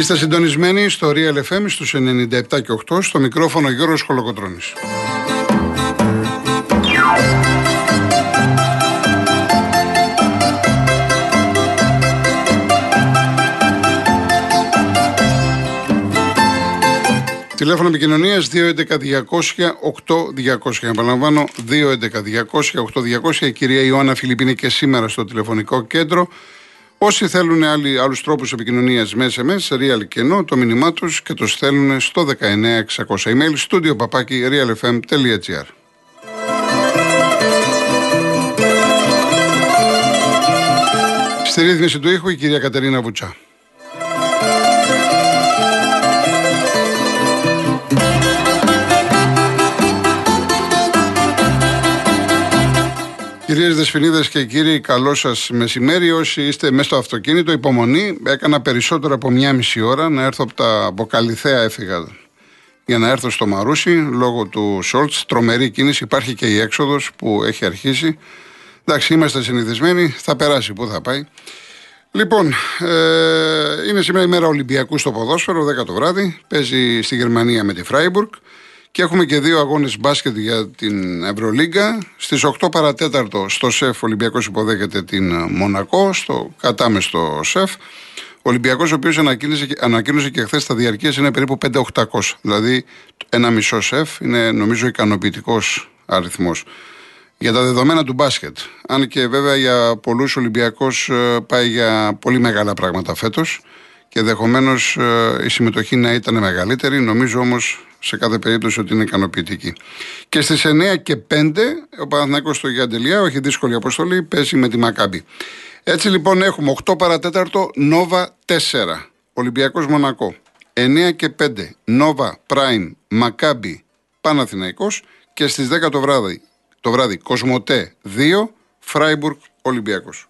Είστε συντονισμένοι στο Real FM στους 97 και 8 στο μικρόφωνο Γιώργος Χολοκοτρώνης. Τηλέφωνο επικοινωνίας 211-200-8200. Επαναλαμβάνω, 211-200-8200. Η κυρία Ιωάννα Φιλιππίνη και σήμερα στο τηλεφωνικό κέντρο. Όσοι θέλουν άλλους τρόπους επικοινωνίας με SMS, real κενό, το μήνυμά τους και το στέλνουν στο 19600. Email studio papaki realfm.gr. Στη ρύθμιση του ήχου η κυρία Κατερίνα Βουτσά. Κυρίες Δεσποινίδες και κύριοι, καλό σας μεσημέρι. Όσοι είστε μέσα στο αυτοκίνητο, υπομονή. Έκανα περισσότερο από μία μισή ώρα να έρθω από τα Αποκαλυθέα, έφυγα για να έρθω στο Μαρούσι λόγω του Σόλτς. Τρομερή κίνηση. Υπάρχει και η έξοδος που έχει αρχίσει. Εντάξει, είμαστε συνηθισμένοι. Θα περάσει. Πού θα πάει. Λοιπόν, ε, είναι σήμερα η μέρα Ολυμπιακού στο ποδόσφαιρο, 10 το βράδυ. Παίζει στη Γερμανία με τη Φράιμπουργκ. Και έχουμε και δύο αγώνες μπάσκετ για την Ευρωλίγκα. Στις 8 παρατέταρτο στο ΣΕΦ Ολυμπιακός υποδέχεται την Μονακό, στο κατάμεστο ΣΕΦ. Ο Ολυμπιακός, ο οποίος ανακοίνωσε, ανακοίνωσε και χθες τα διαρκείας είναι περίπου 5.800. Δηλαδή ένα μισό ΣΕΦ είναι νομίζω ικανοποιητικός αριθμός. Για τα δεδομένα του μπάσκετ. Αν και βέβαια για πολλούς Ολυμπιακός ε, πάει για πολύ μεγάλα πράγματα φέτος και ενδεχομένως ε, η συμμετοχή να ήταν μεγαλύτερη. Νομίζω όμως σε κάθε περίπτωση ότι είναι ικανοποιητική. Και στις 9 και 5 ο Παναθηναϊκός στο Γιαντελιά, όχι δύσκολη αποστολή, παίζει με τη Μακάμπη. Έτσι λοιπόν έχουμε 8 παρατέταρτο Νόβα 4, Ολυμπιακός Μονακό. 9 και 5 Νόβα Prime Μακάμπη Παναθηναϊκός και στις 10 το βράδυ, το βράδυ Κοσμοτέ 2 Φράιμπουργκ Ολυμπιακός.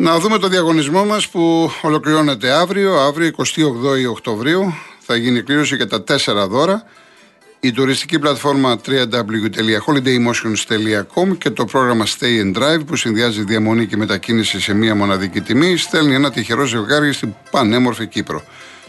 Να δούμε το διαγωνισμό μας που ολοκληρώνεται αύριο, αύριο 28 Οκτωβρίου. Θα γίνει κλήρωση για τα τέσσερα δώρα. Η τουριστική πλατφόρμα www.holidaymotions.com και το πρόγραμμα Stay and Drive που συνδυάζει διαμονή και μετακίνηση σε μία μοναδική τιμή στέλνει ένα τυχερό ζευγάρι στην πανέμορφη Κύπρο.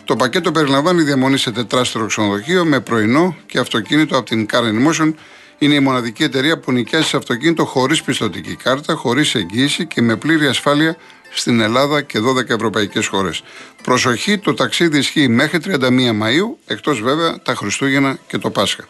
Το πακέτο περιλαμβάνει διαμονή σε τετράστερο ξενοδοχείο με πρωινό και αυτοκίνητο από την Car Motion είναι η μοναδική εταιρεία που νοικιάζει αυτοκίνητο χωρίς πιστοτική κάρτα, χωρίς εγγύηση και με πλήρη ασφάλεια στην Ελλάδα και 12 ευρωπαϊκές χώρες. Προσοχή, το ταξίδι ισχύει μέχρι 31 Μαου, εκτός βέβαια τα Χριστούγεννα και το Πάσχα.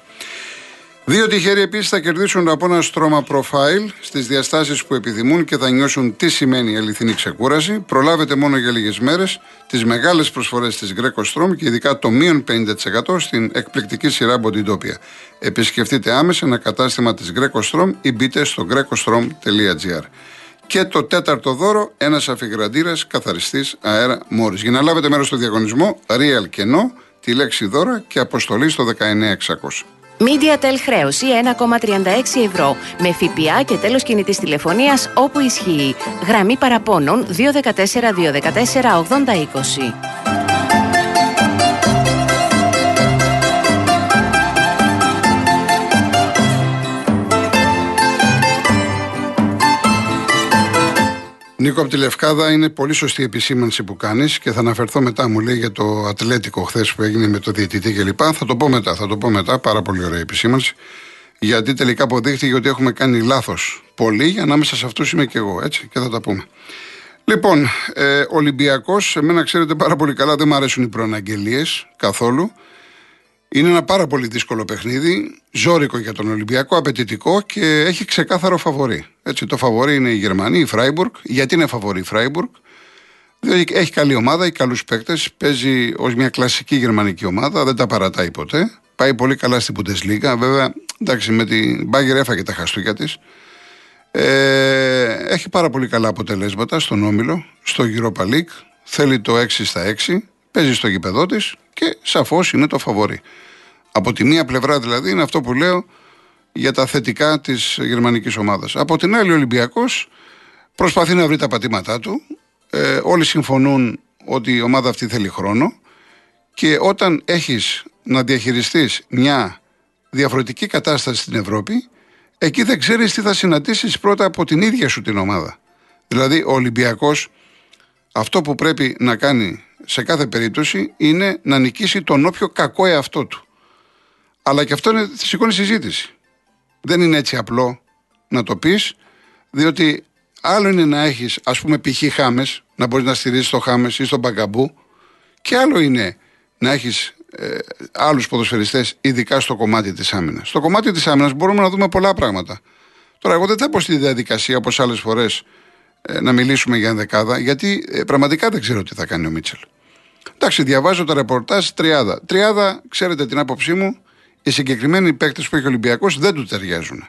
Δύο τυχεροί επίσης θα κερδίσουν από ένα στρώμα profile στις διαστάσεις που επιθυμούν και θα νιώσουν τι σημαίνει η αληθινή ξεκούραση. Προλάβετε μόνο για λίγες μέρες τις μεγάλες προσφορές της Greco Strom και ειδικά το μείον 50% στην εκπληκτική σειρά Bodytopia. Επισκεφτείτε άμεσα ένα κατάστημα της Greco Strom ή μπείτε στο grecostrom.gr. Και το τέταρτο δώρο, ένας αφιγραντήρας καθαριστής αέρα Μόρι. Για να λάβετε μέρος στο διαγωνισμό, real κενό, τη λέξη δώρα και αποστολή στο 19600. MediaTel χρέωση 1,36 ευρώ με ΦΠΑ και τέλος κινητής τηλεφωνίας όπου ισχύει. Γραμμή παραπώνων 214 214 8020. Νίκο από τη Λευκάδα, είναι πολύ σωστή η επισήμανση που κάνεις και θα αναφερθώ μετά. Μου λέει για το Ατλέτικο χθες που έγινε με το διαιτητή κλπ. Θα το πω μετά, θα το πω μετά. Πάρα πολύ ωραία επισήμανση. Γιατί τελικά αποδείχθηκε ότι έχουμε κάνει λάθος πολύ. Ανάμεσα σε αυτούς είμαι και εγώ, έτσι, και θα τα πούμε. Λοιπόν, ε, Ολυμπιακός, εμένα ξέρετε πάρα πολύ καλά, δεν μου αρέσουν οι προαναγγελίες καθόλου. Είναι ένα πάρα πολύ δύσκολο παιχνίδι, ζώρικο για τον Ολυμπιακό, απαιτητικό και έχει ξεκάθαρο φαβορή. Έτσι, το φαβορή είναι η Γερμανία, η Φράιμπουργκ. Γιατί είναι φαβορή η Φράιμπουργκ, διότι έχει καλή ομάδα, έχει καλούς παίκτες, παίζει ως μια κλασική γερμανική ομάδα, δεν τα παρατάει ποτέ. Πάει πολύ καλά στην Bundesliga. Βέβαια, εντάξει, με την Μπάγκερ έφαγε τα χαστούκια της. Ε, έχει πάρα πολύ καλά αποτελέσματα στον Όμιλο, στο Europa League. Θέλει το 6 στα 6. Παίζει στο γήπεδό της και σαφώς είναι το φαβορή. Από τη μία πλευρά δηλαδή είναι αυτό που λέω για τα θετικά της γερμανικής ομάδας. Από την άλλη, ο Ολυμπιακός προσπαθεί να βρει τα πατήματά του. Ε, όλοι συμφωνούν ότι η ομάδα αυτή θέλει χρόνο και όταν έχεις να διαχειριστείς μια διαφορετική κατάσταση στην Ευρώπη, εκεί δεν ξέρεις τι θα συναντήσεις πρώτα από την ίδια σου την ομάδα. Δηλαδή, ο Ολυμπιακός αυτό που πρέπει να κάνει σε κάθε περίπτωση είναι να νικήσει τον όποιο κακό εαυτό του. Αλλά και αυτό είναι, σηκώνει συζήτηση. Δεν είναι έτσι απλό να το πεις, διότι άλλο είναι να έχεις, ας πούμε, π.χ. χάμες, να μπορείς να στηρίζεις το χάμες ή στον μπαγκαμπού, και άλλο είναι να έχεις ε, άλλους ποδοσφαιριστές, ειδικά στο κομμάτι της άμυνας. Στο κομμάτι της άμυνας μπορούμε να δούμε πολλά πράγματα. Τώρα, εγώ δεν θα πω στη διαδικασία όπως άλλες φορές ε, να μιλήσουμε για ενδεκάδα, γιατί ε, πραγματικά δεν ξέρω τι θα κάνει ο Μίτσελ. Εντάξει, διαβάζω τα ρεπορτάζ τριάδα. Τριάδα, ξέρετε την άποψή μου, οι συγκεκριμένοι παίκτες που έχει ο Ολυμπιακός δεν του ταιριάζουν.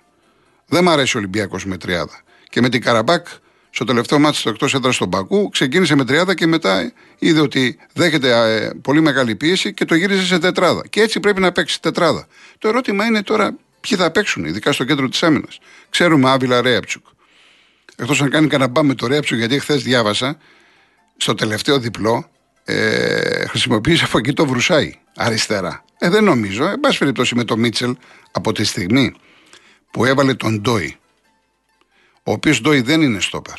Δεν μ' αρέσει ο Ολυμπιακός με τριάδα. Και με την Καραμπάκ, στο τελευταίο μάτι στο εκτός έδρας στον Πακού, ξεκίνησε με τριάδα και μετά είδε ότι δέχεται ε, πολύ μεγάλη πίεση και το γύρισε σε τετράδα. Και έτσι πρέπει να παίξει τετράδα. Το ερώτημα είναι τώρα ποιοι θα παίξουν, ειδικά στο κέντρο της άμυνας. Ξέρουμε Άβυλα Ρέαψουκ. Εκτός αν κάνει κανένα με το Ρέαψουκ, γιατί χθες διάβασα στο τελευταίο διπλό ε, χρησιμοποίησε από εκεί το Βρουσάι αριστερά. Ε, δεν νομίζω. Εν πάση περιπτώσει με το Μίτσελ από τη στιγμή που έβαλε τον Ντόι, ο οποίος Ντόι δεν είναι στόπερ,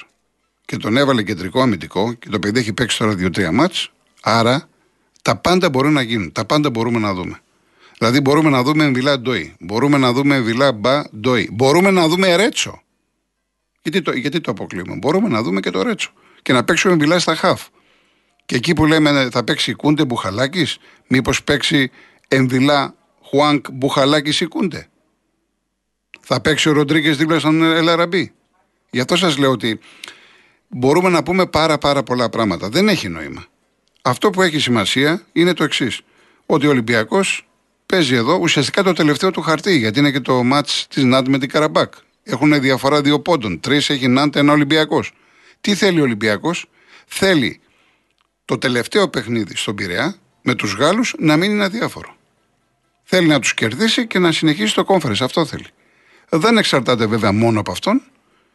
και τον έβαλε κεντρικό αμυντικό και το παιδί έχει παίξει τώρα δύο-τρία μάτς, άρα τα πάντα μπορούν να γίνουν. Τα πάντα μπορούμε να δούμε. Δηλαδή μπορούμε να δούμε Εμβιλά Ντόι, μπορούμε να δούμε Εμβιλά Μπα Ντόι, μπορούμε να δούμε Ρέτσο. Γιατί το, γιατί το αποκλείουμε; Μπορούμε να δούμε και το Ρέτσο. Και να παίξουμε Εμβιλά στα χαφ. Και εκεί που λέμε θα παίξει Κούντε Μπουχαλάκης, μήπως παίξει Εμβιλά Χουάνκ Μπουχαλάκης ή Κούντε. Θα παίξει ο Ροντρίγκες δίπλα στον Ελαραμπή. Γι' αυτό σας λέω ότι μπορούμε να πούμε πάρα πάρα πολλά πράγματα. Δεν έχει νόημα. Αυτό που έχει σημασία είναι το εξής. Ότι ο Ολυμπιακός παίζει εδώ ουσιαστικά το τελευταίο του χαρτί, γιατί είναι και το μάτ της Νάντ με την Καραμπάκ. Έχουν διαφορά δύο πόντων. Τρεις έχει Νάντ, ένα Ολυμπιακός. Τι θέλει ο Ολυμπιακός, θέλει το τελευταίο παιχνίδι στον Πειραιά με τους Γάλλους να μην είναι αδιάφορο. Θέλει να τους κερδίσει και να συνεχίσει το κόμφερε. Αυτό θέλει. Δεν εξαρτάται βέβαια μόνο από αυτόν.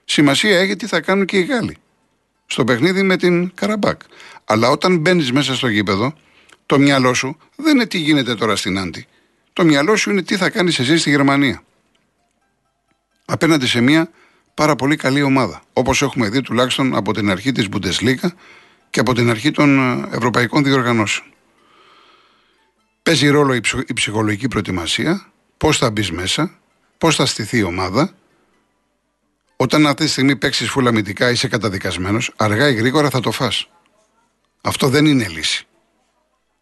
Σημασία έχει τι θα κάνουν και οι Γάλλοι στο παιχνίδι με την Καραμπάκ. Αλλά όταν μπαίνεις μέσα στο γήπεδο, το μυαλό σου δεν είναι τι γίνεται τώρα στην Άντι. Το μυαλό σου είναι τι θα κάνεις εσύ στη Γερμανία. Απέναντι σε μια πάρα πολύ καλή ομάδα. Όπως έχουμε δει τουλάχιστον από την αρχή της Bundesliga και από την αρχή των ε, ευρωπαϊκών διοργανώσεων. Παίζει ρόλο η ψυχολογική προετοιμασία, πώς θα μπεις μέσα, πώς θα στηθεί η ομάδα. Όταν αυτή τη στιγμή παίξεις φουλαμητικά, είσαι καταδικασμένος, αργά ή γρήγορα θα το φας. Αυτό δεν είναι λύση.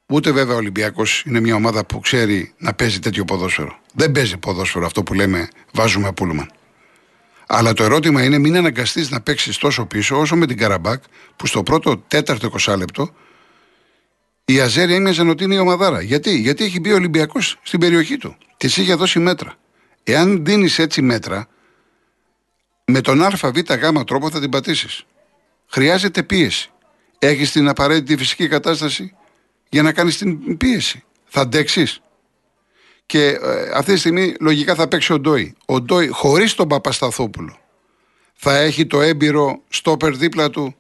Ούτε βέβαια ο Ολυμπιακός είναι μια ομάδα που ξέρει να παίζει τέτοιο ποδόσφαιρο. Δεν παίζει ποδόσφαιρο αυτό που λέμε βάζουμε πούλμαν. Αλλά το ερώτημα είναι μην αναγκαστείς να παίξεις τόσο πίσω όσο με την Καραμπάκ που στο πρώτο τέταρτο 20 λεπτό η Αζέρια έμοιαζαν ότι είναι η ομαδάρα. Γιατί, Γιατί έχει μπει ο Ολυμπιακός στην περιοχή του. Της είχε δώσει μέτρα. Εάν δίνεις έτσι μέτρα, με τον ΑΒ γ τρόπο θα την πατήσεις. Χρειάζεται πίεση. Έχεις την απαραίτητη φυσική κατάσταση για να κάνεις την πίεση. Θα αντέξεις. Και ε, αυτή τη στιγμή λογικά θα παίξει ο Ντόι. Ο Ντόι χωρίς τον Παπασταθόπουλο θα έχει το έμπειρο στόπερ δίπλα του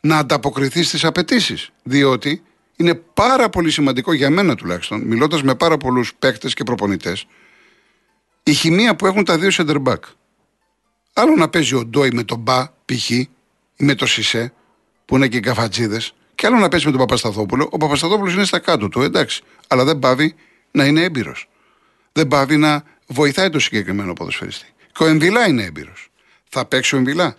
να ανταποκριθεί στις απαιτήσεις. Διότι είναι πάρα πολύ σημαντικό για μένα τουλάχιστον, μιλώντας με πάρα πολλούς παίκτες και προπονητές, η χημεία που έχουν τα δύο center back. Άλλο να παίζει ο Ντόι με τον Μπα, π.χ. ή με το Σισε, που είναι και οι καφατζίδες, και άλλο να παίζει με τον Παπασταθόπουλο. Ο Παπασταθόπουλος είναι στα κάτω του, εντάξει. Αλλά δεν πάβει να είναι έμπειρος. Δεν πάβει να βοηθάει το συγκεκριμένο ποδοσφαιριστή. Και ο Εμβιλά είναι έμπειρος. Θα παίξει ο Εμβιλά;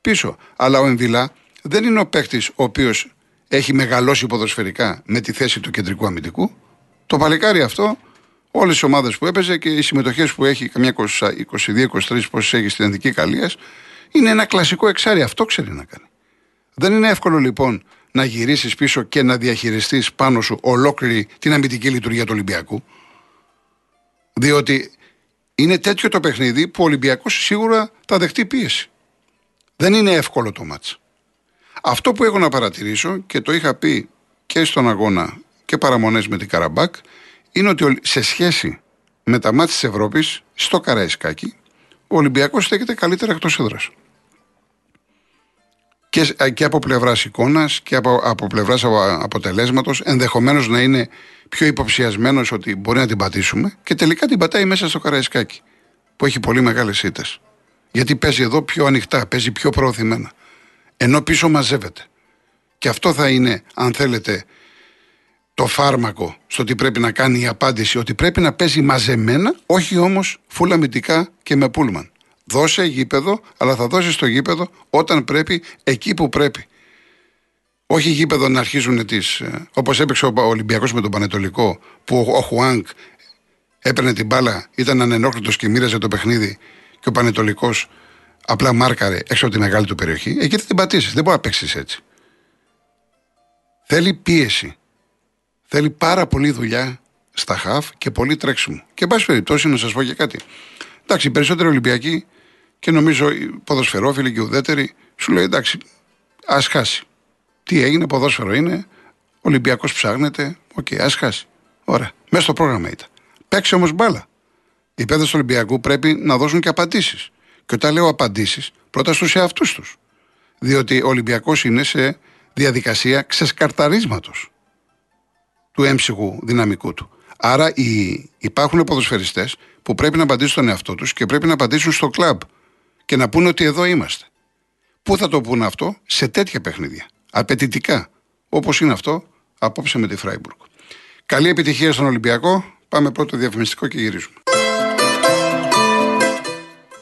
Πίσω. Αλλά ο Εμβιλά δεν είναι ο παίκτης ο οποίος έχει μεγαλώσει ποδοσφαιρικά με τη θέση του κεντρικού αμυντικού. Το παλικάρι αυτό, όλες τι ομάδες που έπαιζε και οι συμμετοχές που έχει, καμιά 22-23 πόσες έχει στην Ενδική Καλία, είναι ένα κλασικό εξάρι. Αυτό ξέρει να κάνει. Δεν είναι εύκολο λοιπόν να γυρίσεις πίσω και να διαχειριστείς πάνω σου ολόκληρη την αμυντική λειτουργία του Ολυμπιακού. Διότι είναι τέτοιο το παιχνίδι που ο Ολυμπιακός σίγουρα θα δεχτεί πίεση. Δεν είναι εύκολο το μάτς. Αυτό που έχω να παρατηρήσω και το είχα πει και στον αγώνα και παραμονές με την Καραμπάκ είναι ότι σε σχέση με τα μάτια της Ευρώπης στο Καραϊσκάκι ο Ολυμπιακός στέκεται καλύτερα εκτός έδρας. Και, και από πλευράς εικόνας και από, από πλευράς αποτελέσματος, ενδεχομένως να είναι πιο υποψιασμένος ότι μπορεί να την πατήσουμε και τελικά την πατάει μέσα στο Καραϊσκάκι που έχει πολύ μεγάλες ήττες. Γιατί παίζει εδώ πιο ανοιχτά, παίζει πιο προωθημένα. Ενώ πίσω μαζεύεται. Και αυτό θα είναι, αν θέλετε, το φάρμακο στο τι πρέπει να κάνει η απάντηση, ότι πρέπει να παίζει μαζεμένα, όχι όμως φουλαμητικά και με πούλμαν. Δώσε γήπεδο, αλλά θα δώσεις το γήπεδο όταν πρέπει, εκεί που πρέπει. Όχι γήπεδο να αρχίζουν τις. Ε, Όπως έπαιξε ο Ολυμπιακός με τον Πανετολικό, που ο Χουάνκ έπαιρνε την μπάλα, ήταν ανενόχλητος και μοίραζε το παιχνίδι και ο Πανετολικός απλά μάρκαρε έξω από τη μεγάλη του περιοχή. Εκεί θα την πατήσεις. Δεν μπορεί να παίξεις έτσι. Θέλει πίεση. Θέλει πάρα πολύ δουλειά στα χαφ και πολύ τρέξιμο. Και εν πάση περιπτώσει να σας πω και κάτι. Εντάξει, οι περισσότεροι Ολυμπιακοί και νομίζω οι ποδοσφαιρόφιλοι και ουδέτεροι σου λέει εντάξει, ας χάσει. Τι έγινε, ποδόσφαιρο είναι, Ολυμπιακός ψάχνεται, OK, okay, ας χάσει. Ωραία. Μέσα στο πρόγραμμα ήταν. Παίξει όμως μπάλα. Οι παίκτες του Ολυμπιακού πρέπει να δώσουν και απαντήσεις. Και όταν λέω απαντήσεις, πρώτα στους εαυτούς τους. Διότι ο Ολυμπιακός είναι σε διαδικασία ξεσκαρταρίσματος του έμψυχου δυναμικού του. Άρα οι, υπάρχουν ποδοσφαιριστές που πρέπει να απαντήσουν στον εαυτό τους και πρέπει να απαντήσουν στο κλαμπ και να πούνε ότι εδώ είμαστε. Πού θα το πούνε αυτό, σε τέτοια παιχνίδια. Απαιτητικά. Όπως είναι αυτό απόψε με τη Φράιμπουργκ. Καλή επιτυχία στον Ολυμπιακό. Πάμε πρώτο διαφημιστικό και γυρίζουμε.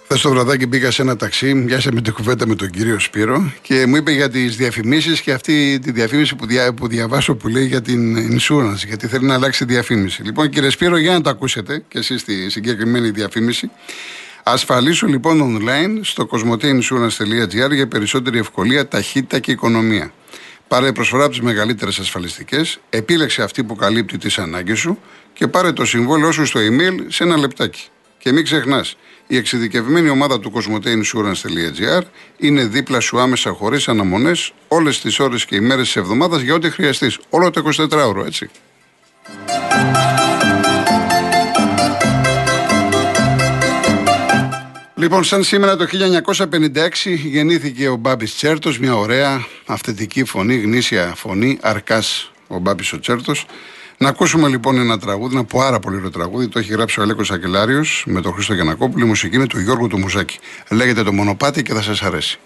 Χθες το βραδάκι μπήκα σε ένα ταξί, μοιάσε με την κουβέντα με τον κύριο Σπύρο και μου είπε για τις διαφημίσεις και αυτή τη διαφήμιση που, δια, που διαβάσω που λέει για την insurance, γιατί θέλει να αλλάξει διαφήμιση. Λοιπόν, κύριε Σπύρο, για να το ακούσετε και εσείς τη συγκεκριμένη διαφήμιση. Ασφαλίσου λοιπόν online στο cosmoteinsurance.gr για περισσότερη ευκολία, ταχύτητα και οικονομία. Πάρε προσφορά από τις μεγαλύτερες ασφαλιστικές, επίλεξε αυτή που καλύπτει τις ανάγκες σου και πάρε το συμβόλαιό σου στο email σε ένα λεπτάκι. Και μην ξεχνάς, η εξειδικευμένη ομάδα του cosmoteinsurance.gr είναι δίπλα σου άμεσα χωρίς αναμονές όλες τις ώρες και ημέρες της εβδομάδας για ό,τι χρειαστείς. Όλο το 24ωρο, έτσι. Λοιπόν, σαν σήμερα το 1956 γεννήθηκε ο Μπάμπης Τσέρτος, μια ωραία αυθεντική φωνή, γνήσια φωνή, αρκάς ο Μπάμπης ο Τσέρτος. Να ακούσουμε λοιπόν ένα τραγούδι, ένα πάρα πολύ ωραίο τραγούδι. Το έχει γράψει ο Αλέκος Ακελάριο με τον Χρήστο Γιανακόπουλο. Η μουσική είναι του Γιώργου του Μουζάκη. Λέγεται το Μονοπάτι και θα σας αρέσει.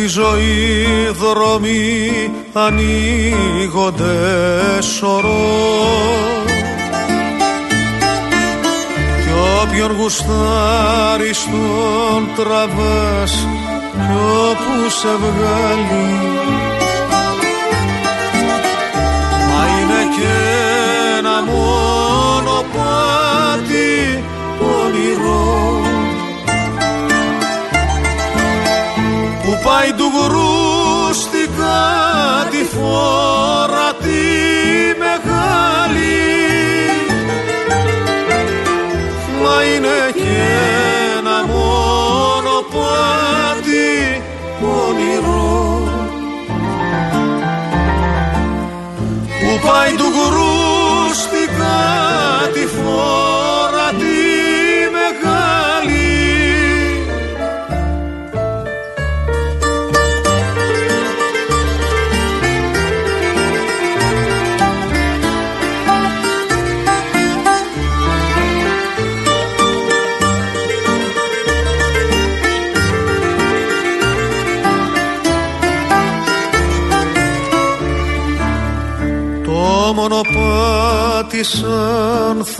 Στη ζωή δρόμοι ανοίγονται σωρό. Κι όποιον γουστάρει στον τραβάς κι όπου σε βγάλει. Μα είναι και ένα μόνο πάτη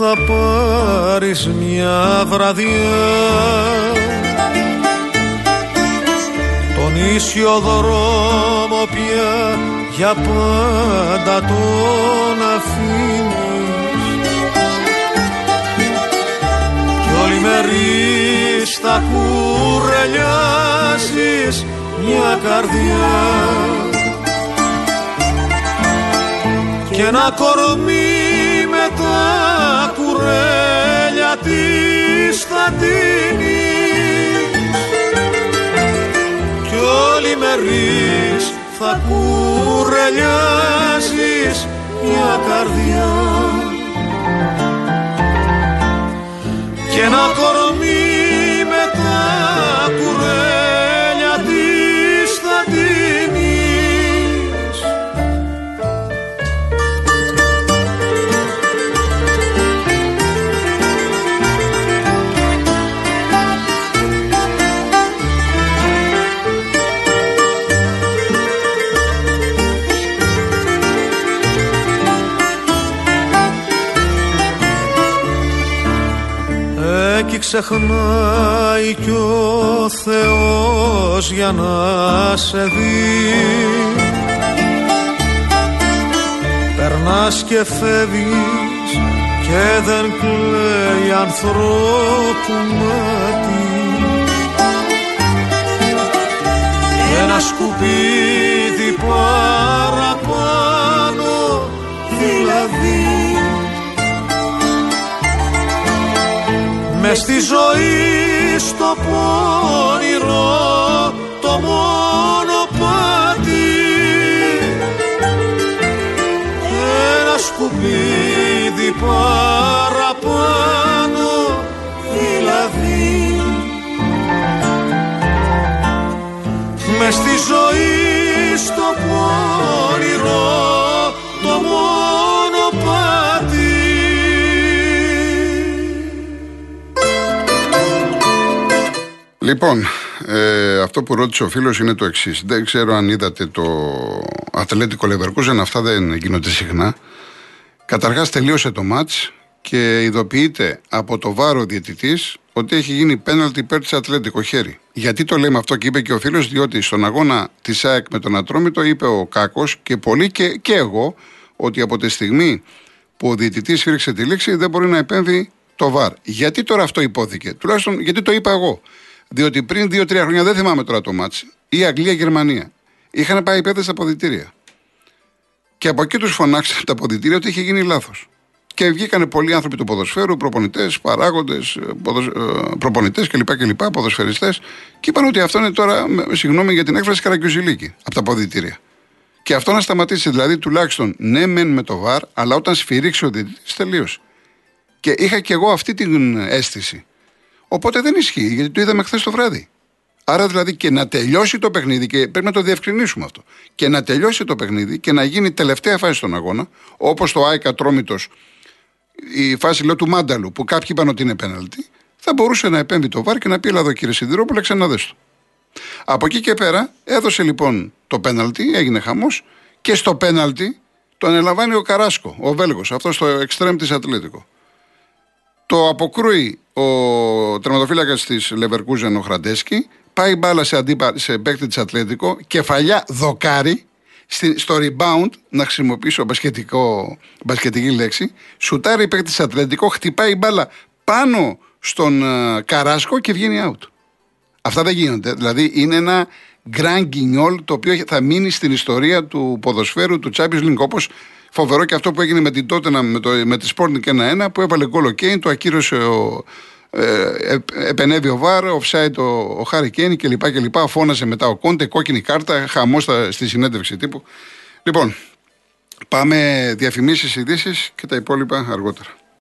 θα πάρεις μια βραδιά. Τον ίσιο δρόμο πια για πάντα τον αφήνεις. Κι όλη μερί θα κουρελιάσεις μια καρδιά. Και ένα κορμί τα κουρέλια της θα τίνει. Κι όλοι με θα κουρελιάζεις μια καρδιά. Και ένα κορμί ξεχνάει κι ο Θεός για να σε δει. Περνάς και φεύγεις και δεν κλαίει ανθρώπου μάτι Ένα σκουπίδι παραπάνω δηλαδή μες στη ζωή στο πόνιρο το μονοπάτι ένα σκουπίδι παραπάνω δηλαδή. Μες στη ζωή στο πόνιρο το μονοπάτι Λοιπόν, ε, αυτό που ρώτησε ο φίλος είναι το εξής. Δεν ξέρω αν είδατε το Ατλέτικο Λεβερκούζεν, αυτά δεν γίνονται συχνά. Καταρχάς τελείωσε το μάτς και ειδοποιείται από το βάρο διαιτητής ότι έχει γίνει πέναλτι υπέρ της Ατλέτικο χέρι. Γιατί το λέμε αυτό και είπε και ο φίλος, διότι στον αγώνα της ΑΕΚ με τον Ατρόμητο είπε ο Κάκος και πολλοί και, και εγώ ότι από τη στιγμή που ο διαιτητής σφίριξε τη λήξη δεν μπορεί να επέμβει το βαρ. Γιατί τώρα αυτό υπόθηκε, τουλάχιστον γιατί το είπα εγώ. Διότι πριν 2-3 χρόνια, δεν θυμάμαι τώρα το μάτς, η Αγγλία-Γερμανία είχαν πάει υπέρ στα αποδητήρια. Και από εκεί τους φωνάξαν τα αποδητήρια ότι είχε γίνει λάθος. Και βγήκαν πολλοί άνθρωποι του ποδοσφαίρου, προπονητές, παράγοντες, προπονητές κλπ. κλπ ποδοσφαιριστές, και είπαν ότι αυτό είναι τώρα, με- συγγνώμη για την έκφραση, καραγκιουζιλίκι από τα αποδητήρια. Και αυτό να σταματήσει, δηλαδή τουλάχιστον ναι, μεν με το βαρ, αλλά όταν σφυρίξει ο διαιτητής, τελείωσε. Και είχα και εγώ αυτή την αίσθηση. Οπότε δεν ισχύει, γιατί το είδαμε χθες το βράδυ. Άρα δηλαδή και να τελειώσει το παιχνίδι, και πρέπει να το διευκρινίσουμε αυτό. Και να τελειώσει το παιχνίδι και να γίνει τελευταία φάση στον αγώνα, όπως το Άικα Τρόμητο, η φάση λέω του Μάνταλου, που κάποιοι είπαν ότι είναι πέναλτι, θα μπορούσε να επέμβει το βάρ και να πει: Ελά, εδώ κύριε Σιδηρόπουλε, ξαναδες το. Από εκεί και πέρα έδωσε λοιπόν το πέναλτι, έγινε χαμός και στο πέναλτι το ανελαμβάνει ο Καράσκο, ο Βέλγος, αυτός στο εξτρέμ της Ατλέτικο. Το αποκρούει ο τερματοφύλακας της Λεβερκούζεν ο Χραντέσκι, πάει μπάλα σε, αντίπα, σε παίκτη της Ατλέτικο, κεφαλιά δοκάρι, στη- στο rebound, να χρησιμοποιήσω μπασκετικό, μπασκετική λέξη, σουτάρει η παίκτη της Ατλέτικο, χτυπάει μπάλα πάνω στον ε, Καράσκο και βγαίνει out. Αυτά δεν γίνονται. Δηλαδή είναι ένα grand guignol το οποίο θα μείνει στην ιστορία του ποδοσφαίρου του Champions League. Όπως φοβερό και αυτό που έγινε με την Tottenham με, το, με τη Sporting 1-1 που έβαλε γκολ ο Κέιν, το ακύρωσε ο. Ε, ε, επενέβη ο Βάρ, offside ο, ο Χάρη Κέιν κλπ. κλπ. Φώνασε μετά ο Κόντε, κόκκινη κάρτα, χαμός στη συνέντευξη τύπου. Λοιπόν, πάμε διαφημίσεις, ειδήσεις και τα υπόλοιπα αργότερα.